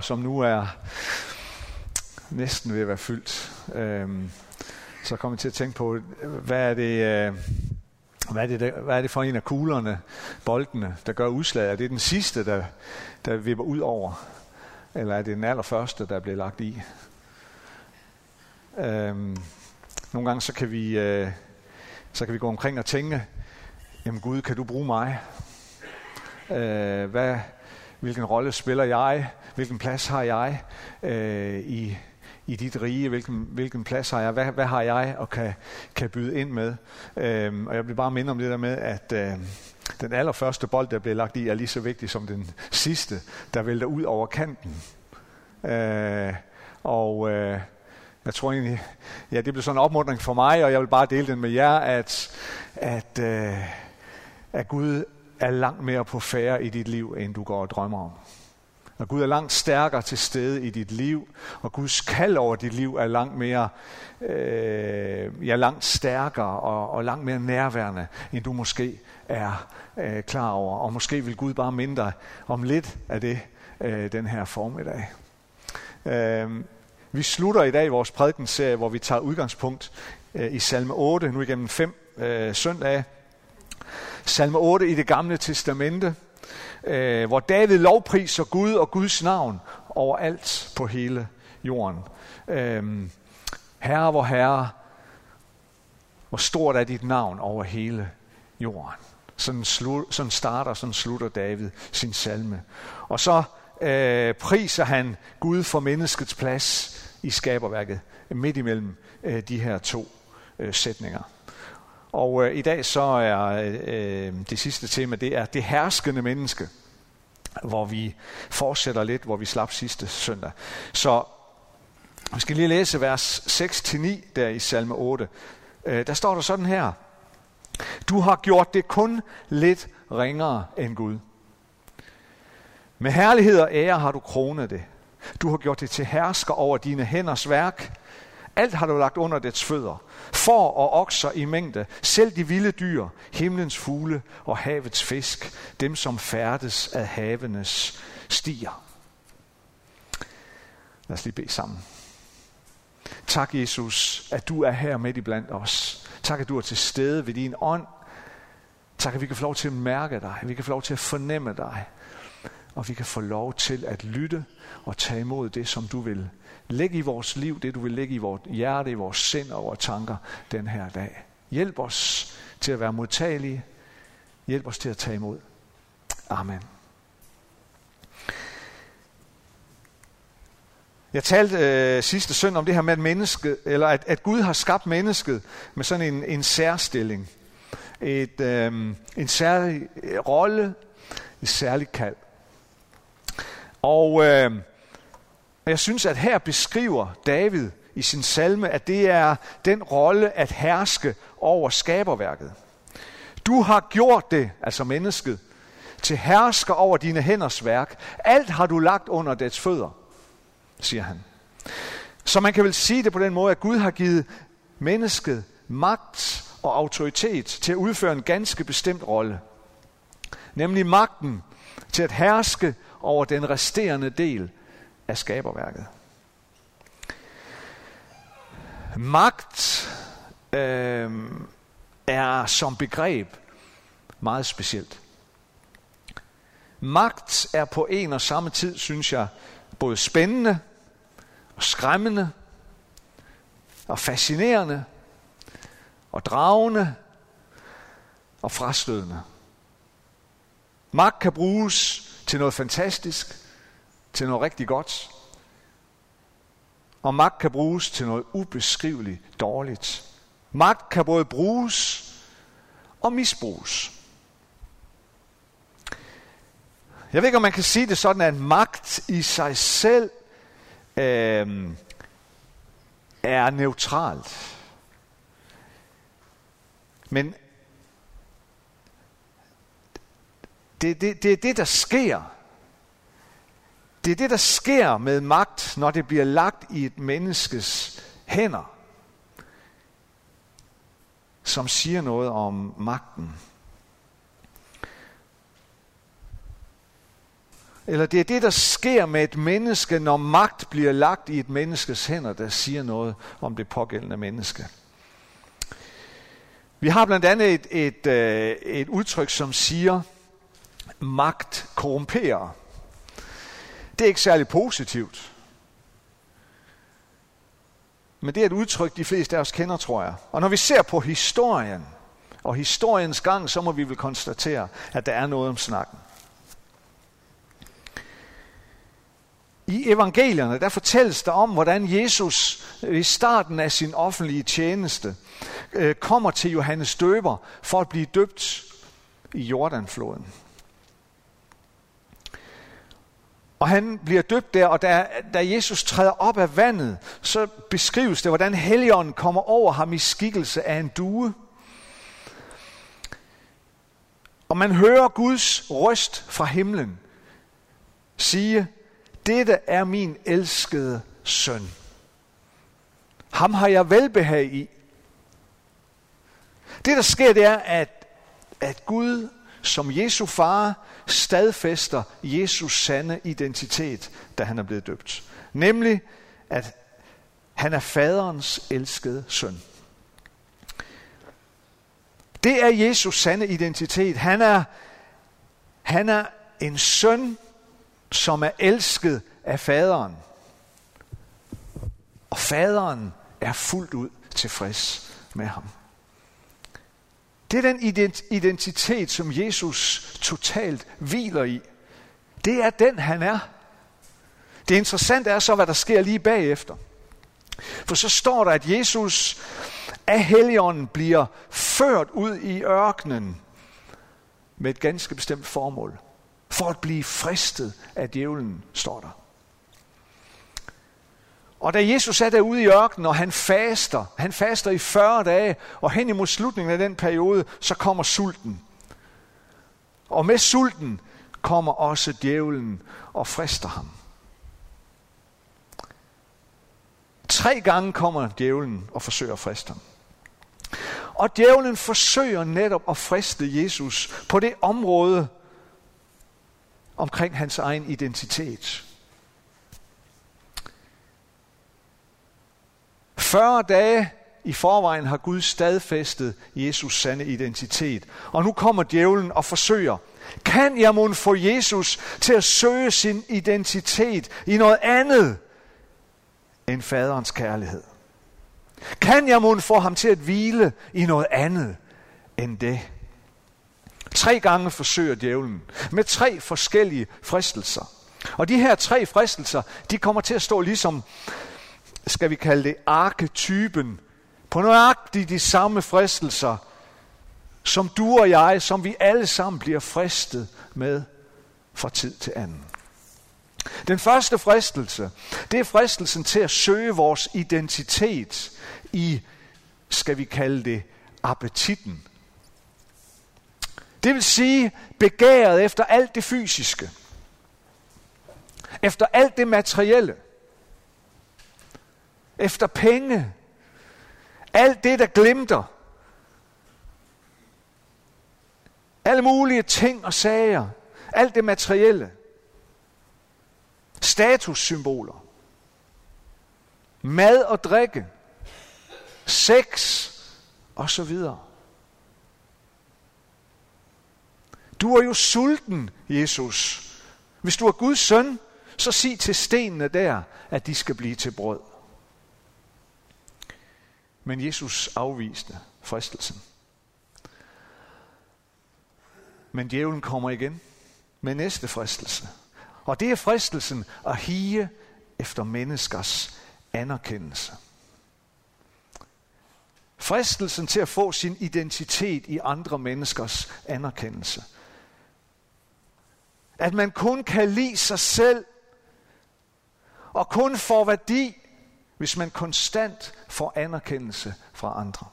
som nu er næsten ved at være fyldt, øhm, så kommer jeg til at tænke på, hvad er det, øh, hvad er det, der, hvad er det for en af kuglerne, boldene, der gør udslaget? Er det den sidste, der, der vipper ud over? Eller er det den allerførste, der bliver lagt i? Øhm, nogle gange så kan vi, øh, så kan vi gå omkring og tænke, jamen Gud, kan du bruge mig? Øh, hvad, hvilken rolle spiller jeg? Hvilken plads har jeg øh, i, i dit rige? Hvilken, hvilken plads har jeg? Hvad, hvad har jeg og kan, kan byde ind med? Øh, og jeg vil bare minde om det der med, at øh, den allerførste bold, der bliver lagt i, er lige så vigtig som den sidste, der vælter ud over kanten. Øh, og øh, jeg tror egentlig, ja, det blev sådan en opmuntring for mig, og jeg vil bare dele den med jer, at, at, øh, at Gud er langt mere på færre i dit liv, end du går og drømmer om. Og Gud er langt stærkere til stede i dit liv, og Guds kald over dit liv er langt mere, øh, ja, langt stærkere og, og langt mere nærværende, end du måske er øh, klar over. Og måske vil Gud bare mindre om lidt af det øh, den her formiddag. Øh, vi slutter i dag vores prædikenserie, hvor vi tager udgangspunkt øh, i salme 8, nu igennem fem øh, søndage. Salme 8 i det gamle testamente, øh, hvor David lovpriser Gud og Guds navn overalt på hele jorden. Øh, herre, hvor herre, hvor stort er dit navn over hele jorden. Sådan, slu, sådan starter, sådan slutter David sin salme. Og så øh, priser han Gud for menneskets plads i skaberværket, midt imellem øh, de her to øh, sætninger. Og øh, i dag så er øh, øh, det sidste tema, det er det herskende menneske, hvor vi fortsætter lidt, hvor vi slap sidste søndag. Så vi skal lige læse vers 6-9 der i salme 8. Øh, der står der sådan her. Du har gjort det kun lidt ringere end Gud. Med herlighed og ære har du kronet det. Du har gjort det til hersker over dine hænders værk. Alt har du lagt under dets fødder. For og okser i mængde, selv de vilde dyr, himlens fugle og havets fisk, dem som færdes af havenes stier. Lad os lige bede sammen. Tak, Jesus, at du er her midt i blandt os. Tak, at du er til stede ved din ånd. Tak, at vi kan få lov til at mærke dig. At vi kan få lov til at fornemme dig. Og vi kan få lov til at lytte og tage imod det, som du vil lægge i vores liv, det du vil lægge i vores hjerte, i vores sind og vores tanker den her dag. Hjælp os til at være modtagelige. Hjælp os til at tage imod. Amen. Jeg talte øh, sidste søndag om det her med, at, menneske, eller at, at Gud har skabt mennesket med sådan en, en særstilling. Et, øh, en særlig rolle, et særligt kald. Og øh, jeg synes, at her beskriver David i sin salme, at det er den rolle at herske over skaberværket. Du har gjort det, altså mennesket, til hersker over dine hænders værk. Alt har du lagt under dets fødder, siger han. Så man kan vel sige det på den måde, at Gud har givet mennesket magt og autoritet til at udføre en ganske bestemt rolle. Nemlig magten til at herske over den resterende del af skaberværket. Magt øh, er som begreb meget specielt. Magt er på en og samme tid, synes jeg, både spændende og skræmmende og fascinerende og dragende og frastødende. Magt kan bruges til noget fantastisk, til noget rigtig godt. Og magt kan bruges til noget ubeskriveligt dårligt. Magt kan både bruges og misbruges. Jeg ved ikke, om man kan sige det sådan, at magt i sig selv øh, er neutralt. Men det, det, det er det, der sker. Det er det, der sker med magt, når det bliver lagt i et menneskes hænder, som siger noget om magten. Eller det er det, der sker med et menneske, når magt bliver lagt i et menneskes hænder, der siger noget om det pågældende menneske. Vi har blandt andet et, et, øh, et udtryk, som siger, magt korrumperer. Det er ikke særlig positivt. Men det er et udtryk, de fleste af os kender, tror jeg. Og når vi ser på historien og historiens gang, så må vi vel konstatere, at der er noget om snakken. I evangelierne, der fortælles der om, hvordan Jesus i starten af sin offentlige tjeneste øh, kommer til Johannes døber for at blive døbt i Jordanfloden. Og han bliver døbt der, og da, da Jesus træder op af vandet, så beskrives det, hvordan Helligånden kommer over ham i skikkelse af en due. Og man hører Guds røst fra himlen sige, dette er min elskede søn. Ham har jeg velbehag i. Det der sker, det er, at, at Gud som Jesu far stadfæster Jesus sande identitet, da han er blevet døbt. Nemlig, at han er faderens elskede søn. Det er Jesus sande identitet. Han er, han er en søn, som er elsket af faderen. Og faderen er fuldt ud tilfreds med ham. Det er den identitet, som Jesus totalt hviler i. Det er den, han er. Det interessante er så, hvad der sker lige bagefter. For så står der, at Jesus af Helligånden bliver ført ud i ørkenen med et ganske bestemt formål. For at blive fristet af djævlen, står der. Og da Jesus er derude i ørkenen, og han faster, han faster i 40 dage, og hen imod slutningen af den periode, så kommer sulten. Og med sulten kommer også djævlen og frister ham. Tre gange kommer djævlen og forsøger at friste ham. Og djævlen forsøger netop at friste Jesus på det område omkring hans egen identitet. 40 dage i forvejen har Gud stadfæstet Jesus sande identitet. Og nu kommer djævlen og forsøger. Kan jeg må få Jesus til at søge sin identitet i noget andet end faderens kærlighed? Kan jeg må få ham til at hvile i noget andet end det? Tre gange forsøger djævlen med tre forskellige fristelser. Og de her tre fristelser, de kommer til at stå ligesom skal vi kalde det, arketypen på nøjagtigt de samme fristelser, som du og jeg, som vi alle sammen bliver fristet med fra tid til anden. Den første fristelse, det er fristelsen til at søge vores identitet i, skal vi kalde det, appetitten. Det vil sige begæret efter alt det fysiske, efter alt det materielle, efter penge, alt det, der glimter, alle mulige ting og sager, alt det materielle, statussymboler, mad og drikke, sex og så videre. Du er jo sulten, Jesus. Hvis du er Guds søn, så sig til stenene der, at de skal blive til brød. Men Jesus afviste fristelsen. Men djævlen kommer igen med næste fristelse. Og det er fristelsen at hige efter menneskers anerkendelse. Fristelsen til at få sin identitet i andre menneskers anerkendelse. At man kun kan lide sig selv, og kun får værdi hvis man konstant får anerkendelse fra andre.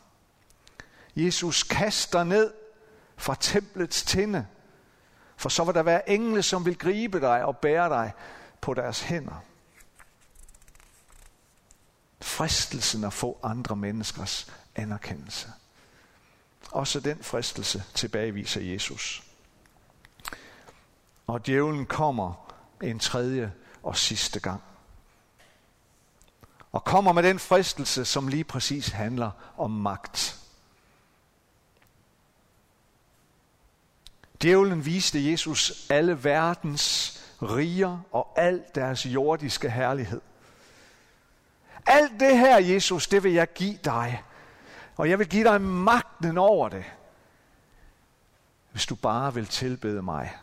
Jesus kaster ned fra templets tinde, for så vil der være engle, som vil gribe dig og bære dig på deres hænder. Fristelsen at få andre menneskers anerkendelse. Også den fristelse tilbageviser Jesus. Og djævlen kommer en tredje og sidste gang. Og kommer med den fristelse, som lige præcis handler om magt. Djævlen viste Jesus alle verdens riger og al deres jordiske herlighed. Alt det her, Jesus, det vil jeg give dig. Og jeg vil give dig magten over det, hvis du bare vil tilbede mig.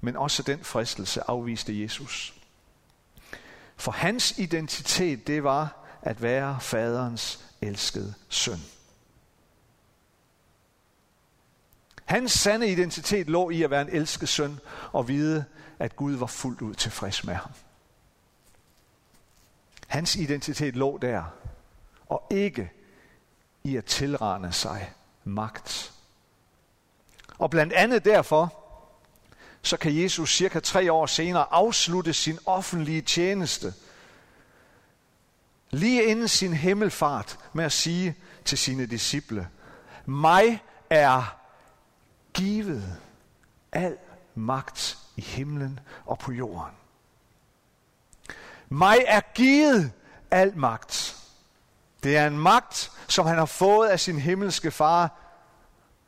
Men også den fristelse afviste Jesus. For hans identitet, det var at være faderens elskede søn. Hans sande identitet lå i at være en elsket søn og vide, at Gud var fuldt ud tilfreds med ham. Hans identitet lå der, og ikke i at tilrane sig magt. Og blandt andet derfor, så kan Jesus cirka tre år senere afslutte sin offentlige tjeneste, lige inden sin himmelfart, med at sige til sine disciple, mig er givet al magt i himlen og på jorden. Mig er givet al magt. Det er en magt, som han har fået af sin himmelske far,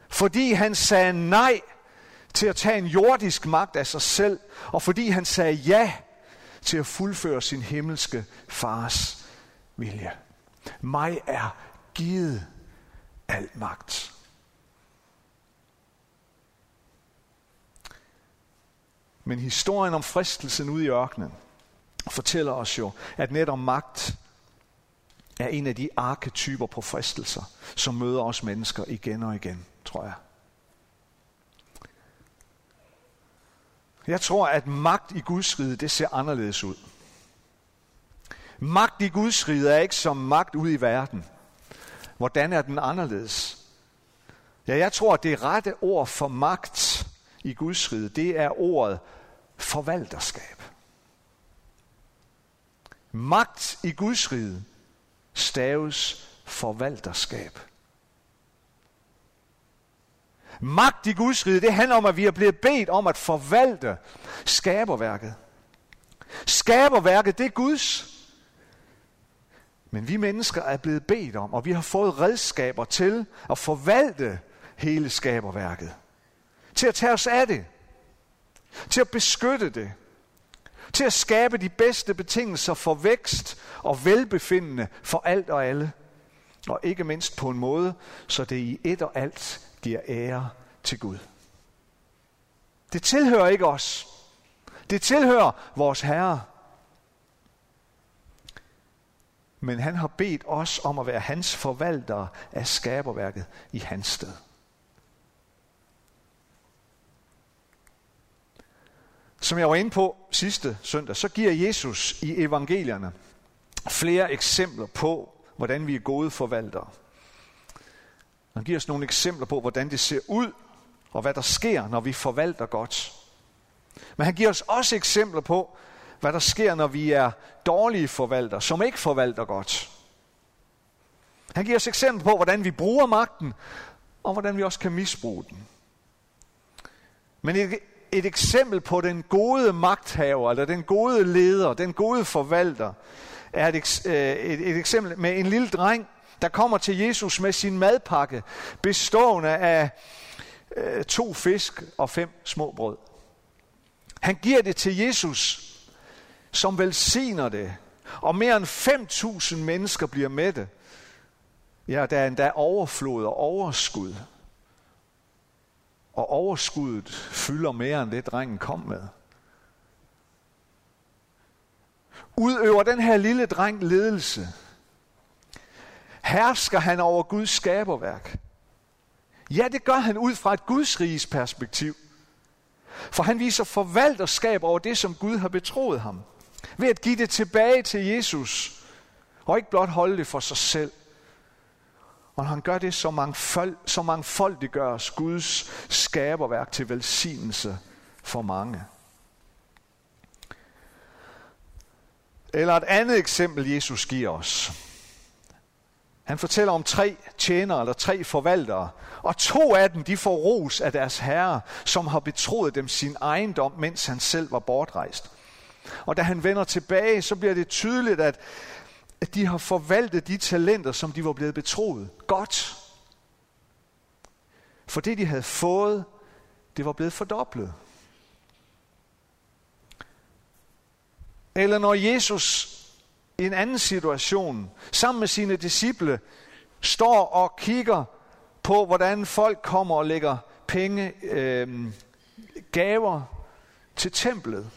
fordi han sagde nej til at tage en jordisk magt af sig selv, og fordi han sagde ja til at fuldføre sin himmelske fars vilje. Mig er givet al magt. Men historien om fristelsen ude i ørkenen fortæller os jo, at netop magt er en af de arketyper på fristelser, som møder os mennesker igen og igen, tror jeg. Jeg tror, at magt i Guds rige, det ser anderledes ud. Magt i Guds rige er ikke som magt ude i verden. Hvordan er den anderledes? Ja, jeg tror, at det rette ord for magt i Guds rige, det er ordet forvalterskab. Magt i Guds rige staves forvalterskab. Magt i Guds rige, det handler om, at vi er blevet bedt om at forvalte skaberværket. Skaberværket, det er Guds. Men vi mennesker er blevet bedt om, og vi har fået redskaber til at forvalte hele skaberværket. Til at tage os af det til at beskytte det, til at skabe de bedste betingelser for vækst og velbefindende for alt og alle. Og ikke mindst på en måde, så det i et og alt giver ære til Gud. Det tilhører ikke os. Det tilhører vores Herre. Men han har bedt os om at være hans forvaltere af skaberværket i hans sted. Som jeg var inde på sidste søndag, så giver Jesus i evangelierne flere eksempler på, hvordan vi er gode forvaltere. Han giver os nogle eksempler på, hvordan det ser ud, og hvad der sker, når vi forvalter godt. Men han giver os også eksempler på, hvad der sker, når vi er dårlige forvaltere, som ikke forvalter godt. Han giver os eksempler på, hvordan vi bruger magten, og hvordan vi også kan misbruge den. Men et et eksempel på den gode magthaver, eller den gode leder, den gode forvalter, er et, øh, et, et eksempel med en lille dreng, der kommer til Jesus med sin madpakke, bestående af øh, to fisk og fem små brød. Han giver det til Jesus, som velsigner det, og mere end 5.000 mennesker bliver med det. Ja, der er endda overflod og overskud og overskuddet fylder mere end det, drengen kom med. Udøver den her lille dreng ledelse. Hersker han over Guds skaberværk? Ja, det gør han ud fra et Guds riges perspektiv. For han viser forvalterskab over det, som Gud har betroet ham. Ved at give det tilbage til Jesus, og ikke blot holde det for sig selv. Og han gør det, så, mangfold, så mangfoldigt gøres Guds skaberværk til velsignelse for mange. Eller et andet eksempel, Jesus giver os. Han fortæller om tre tjenere eller tre forvaltere, og to af dem de får ros af deres herre, som har betroet dem sin ejendom, mens han selv var bortrejst. Og da han vender tilbage, så bliver det tydeligt, at, at de har forvaltet de talenter, som de var blevet betroet. Godt. For det, de havde fået, det var blevet fordoblet. Eller når Jesus i en anden situation, sammen med sine disciple, står og kigger på, hvordan folk kommer og lægger penge, øh, gaver til templet.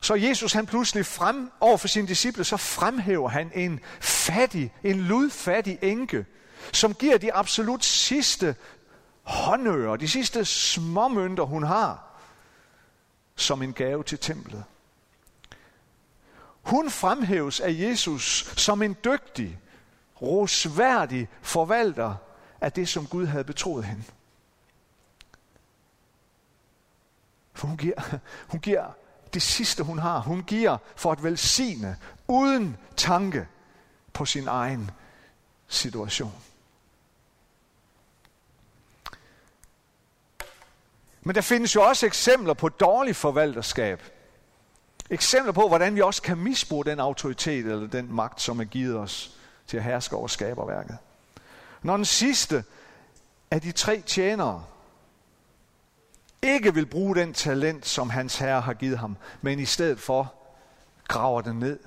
Så Jesus han pludselig frem over for sine disciple, så fremhæver han en fattig, en ludfattig enke, som giver de absolut sidste håndører, de sidste småmønter, hun har, som en gave til templet. Hun fremhæves af Jesus som en dygtig, rosværdig forvalter af det, som Gud havde betroet hende. For hun giver, hun giver det sidste, hun har. Hun giver for at velsigne, uden tanke på sin egen situation. Men der findes jo også eksempler på dårlig forvalterskab. Eksempler på, hvordan vi også kan misbruge den autoritet eller den magt, som er givet os til at herske over skaberværket. Når den sidste af de tre tjenere ikke vil bruge den talent, som hans herre har givet ham, men i stedet for graver den ned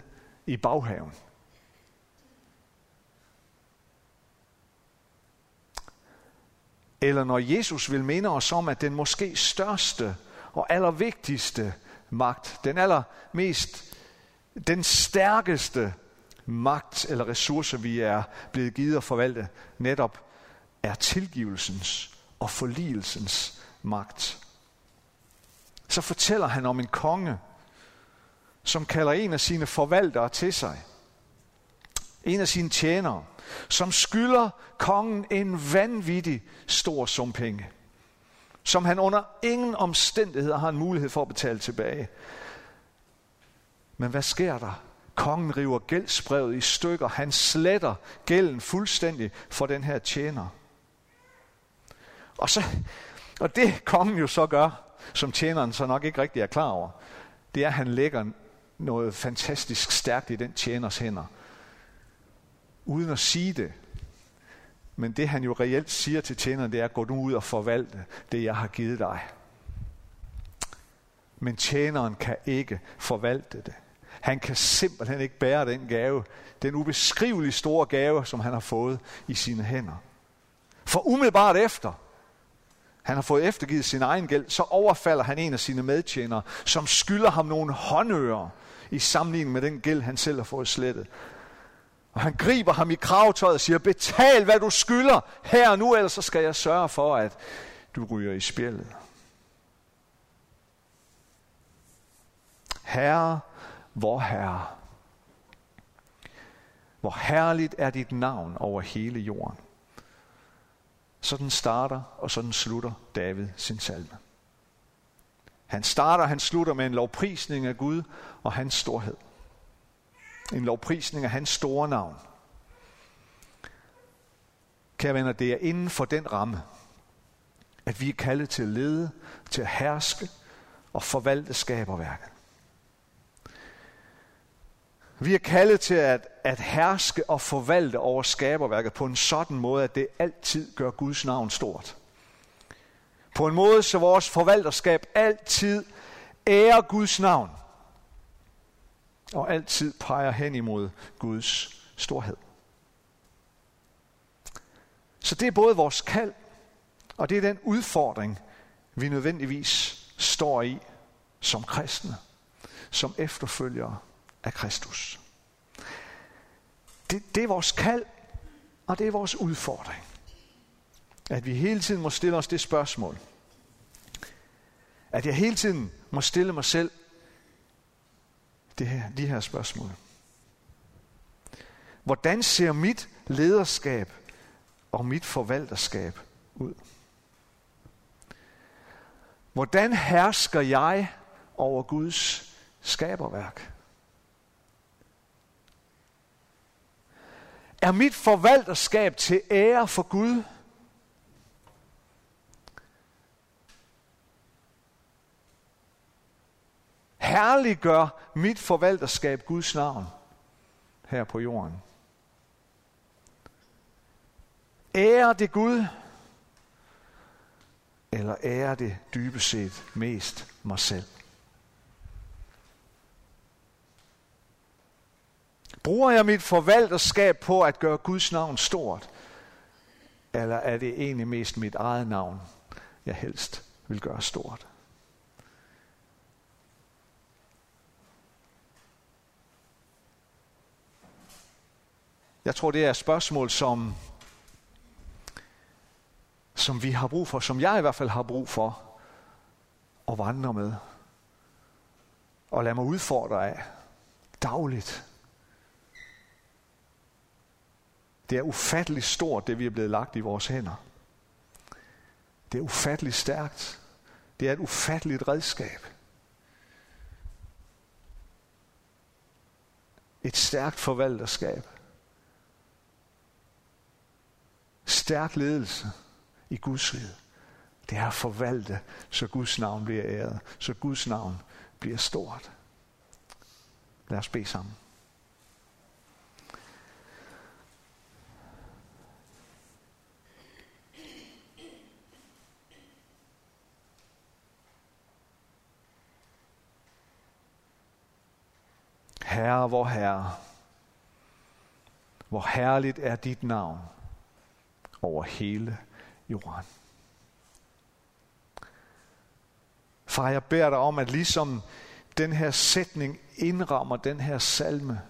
i baghaven. Eller når Jesus vil minde os om, at den måske største og allervigtigste magt, den allermest, den stærkeste magt eller ressource, vi er blevet givet at forvalte, netop er tilgivelsens og forligelsens magt. Så fortæller han om en konge, som kalder en af sine forvaltere til sig. En af sine tjenere, som skylder kongen en vanvittig stor sum penge som han under ingen omstændigheder har en mulighed for at betale tilbage. Men hvad sker der? Kongen river gældsbrevet i stykker. Han sletter gælden fuldstændig for den her tjener. Og, så, og det kongen jo så gør, som tjeneren så nok ikke rigtig er klar over, det er, at han lægger noget fantastisk stærkt i den tjeners hænder. Uden at sige det, men det han jo reelt siger til tjeneren, det er, gå nu ud og forvalte det, jeg har givet dig. Men tjeneren kan ikke forvalte det. Han kan simpelthen ikke bære den gave, den ubeskriveligt store gave, som han har fået i sine hænder. For umiddelbart efter, han har fået eftergivet sin egen gæld, så overfalder han en af sine medtjenere, som skylder ham nogle håndører i sammenligning med den gæld, han selv har fået slettet. Og han griber ham i kravtøjet og siger, betal hvad du skylder her og nu, ellers så skal jeg sørge for, at du ryger i spjældet. Herre, vor Herre, hvor herligt er dit navn over hele jorden. Sådan starter og sådan slutter David sin salme. Han starter og han slutter med en lovprisning af Gud og hans storhed en lovprisning af hans store navn. Kære venner, det er inden for den ramme, at vi er kaldet til at lede, til at herske og forvalte skaberværket. Vi er kaldet til at, at herske og forvalte over skaberværket på en sådan måde, at det altid gør Guds navn stort. På en måde, så vores forvalterskab altid ærer Guds navn og altid peger hen imod Guds storhed. Så det er både vores kald, og det er den udfordring, vi nødvendigvis står i som kristne, som efterfølgere af Kristus. Det, det er vores kald, og det er vores udfordring. At vi hele tiden må stille os det spørgsmål. At jeg hele tiden må stille mig selv det her, de her spørgsmål. Hvordan ser mit lederskab og mit forvalterskab ud? Hvordan hersker jeg over Guds skaberværk? er mit forvalterskab til ære for Gud? Herliggør mit forvalterskab Guds navn her på jorden. Ære det Gud, eller ære det dybest set mest mig selv? Bruger jeg mit forvalterskab på at gøre Guds navn stort? Eller er det egentlig mest mit eget navn, jeg helst vil gøre stort? Jeg tror, det er et spørgsmål, som, som vi har brug for, som jeg i hvert fald har brug for at vandre med. Og lade mig udfordre af dagligt. Det er ufatteligt stort, det vi er blevet lagt i vores hænder. Det er ufatteligt stærkt. Det er et ufatteligt redskab. Et stærkt forvalterskab. Stærk ledelse i Guds rige. Det er at forvalte, så Guds navn bliver æret, så Guds navn bliver stort. Lad os bede sammen. Herre, hvor Herre, hvor herligt er dit navn over hele jorden. Far, jeg beder dig om, at ligesom den her sætning indrammer den her salme,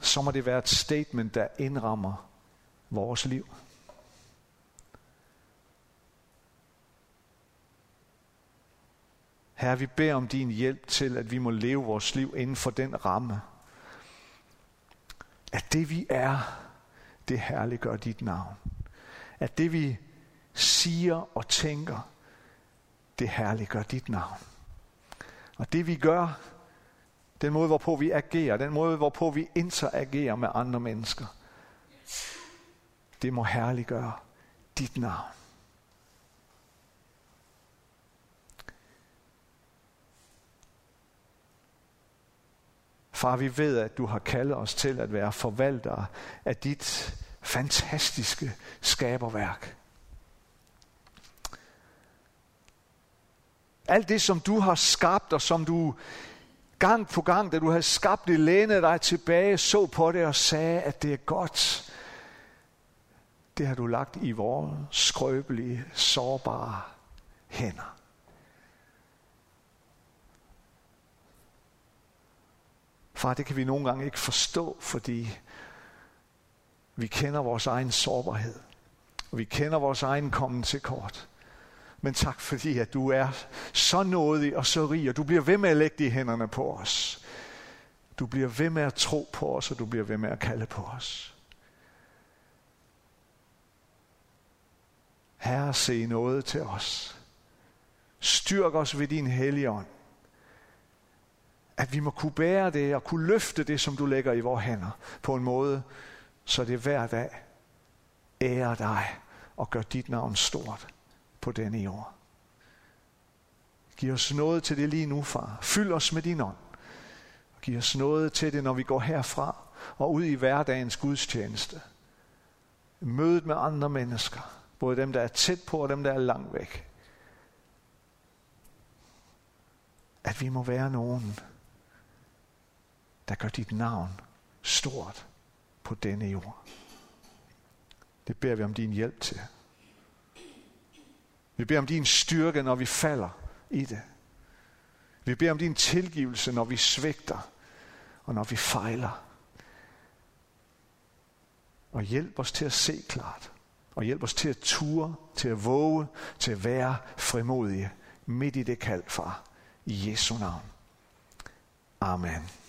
så må det være et statement, der indrammer vores liv. Herre, vi beder om din hjælp til, at vi må leve vores liv inden for den ramme. At det vi er, det herliggør dit navn. At det vi siger og tænker, det herliggør dit navn. Og det vi gør, den måde hvorpå vi agerer, den måde hvorpå vi interagerer med andre mennesker, det må herliggøre dit navn. Far, vi ved, at du har kaldet os til at være forvaltere af dit fantastiske skaberværk. Alt det, som du har skabt, og som du gang på gang, da du har skabt det, lænede dig tilbage, så på det og sagde, at det er godt. Det har du lagt i vores skrøbelige, sårbare hænder. Far, det kan vi nogle gange ikke forstå, fordi vi kender vores egen sårbarhed. Og vi kender vores egen kommen til kort. Men tak fordi, at du er så nådig og så rig, og du bliver ved med at lægge de hænderne på os. Du bliver ved med at tro på os, og du bliver ved med at kalde på os. Herre, se noget til os. Styrk os ved din hellige ånd at vi må kunne bære det og kunne løfte det, som du lægger i vores hænder, på en måde, så det hver dag ærer dig og gør dit navn stort på denne jord. Giv os noget til det lige nu, far. Fyld os med din ånd. Giv os noget til det, når vi går herfra og ud i hverdagens gudstjeneste. Mødet med andre mennesker. Både dem, der er tæt på og dem, der er langt væk. At vi må være nogen, der gør dit navn stort på denne jord. Det beder vi om din hjælp til. Vi beder om din styrke, når vi falder i det. Vi beder om din tilgivelse, når vi svigter og når vi fejler. Og hjælp os til at se klart. Og hjælp os til at ture, til at våge, til at være frimodige midt i det kald, far. I Jesu navn. Amen.